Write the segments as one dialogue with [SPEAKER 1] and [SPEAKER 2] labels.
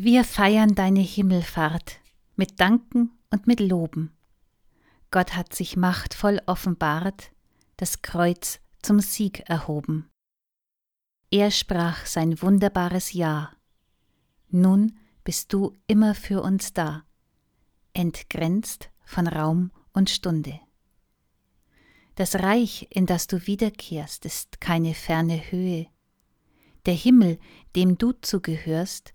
[SPEAKER 1] Wir feiern deine Himmelfahrt mit Danken und mit Loben. Gott hat sich machtvoll offenbart, das Kreuz zum Sieg erhoben. Er sprach sein wunderbares Ja. Nun bist du immer für uns da, entgrenzt von Raum und Stunde. Das Reich, in das du wiederkehrst, ist keine ferne Höhe. Der Himmel, dem du zugehörst,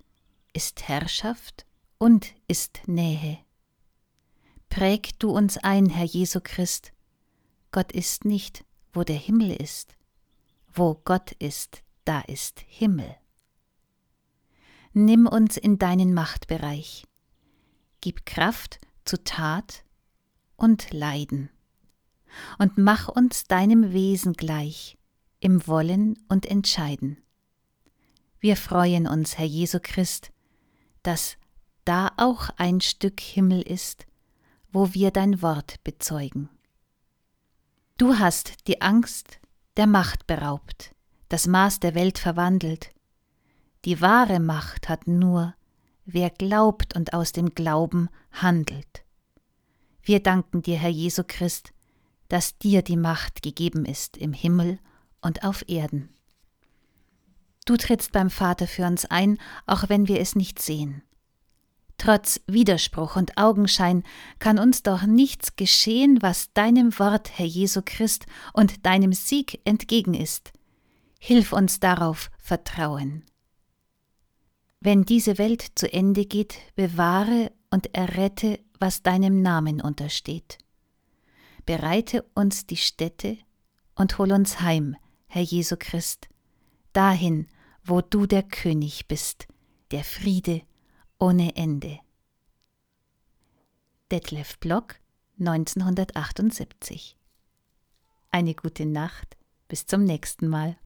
[SPEAKER 1] ist Herrschaft und ist Nähe. Präg du uns ein, Herr Jesu Christ. Gott ist nicht, wo der Himmel ist. Wo Gott ist, da ist Himmel. Nimm uns in deinen Machtbereich. Gib Kraft zu Tat und Leiden. Und mach uns deinem Wesen gleich im Wollen und Entscheiden. Wir freuen uns, Herr Jesu Christ, dass da auch ein Stück Himmel ist, wo wir dein Wort bezeugen. Du hast die Angst der Macht beraubt, das Maß der Welt verwandelt. Die wahre Macht hat nur, wer glaubt und aus dem Glauben handelt. Wir danken dir, Herr Jesu Christ, dass dir die Macht gegeben ist im Himmel und auf Erden. Du trittst beim Vater für uns ein, auch wenn wir es nicht sehen. Trotz Widerspruch und Augenschein kann uns doch nichts geschehen, was deinem Wort, Herr Jesu Christ, und deinem Sieg entgegen ist. Hilf uns darauf vertrauen. Wenn diese Welt zu Ende geht, bewahre und errette, was deinem Namen untersteht. Bereite uns die Stätte und hol uns heim, Herr Jesu Christ, dahin, wo du der König bist, der Friede ohne Ende. Detlef Block 1978 Eine gute Nacht, bis zum nächsten Mal.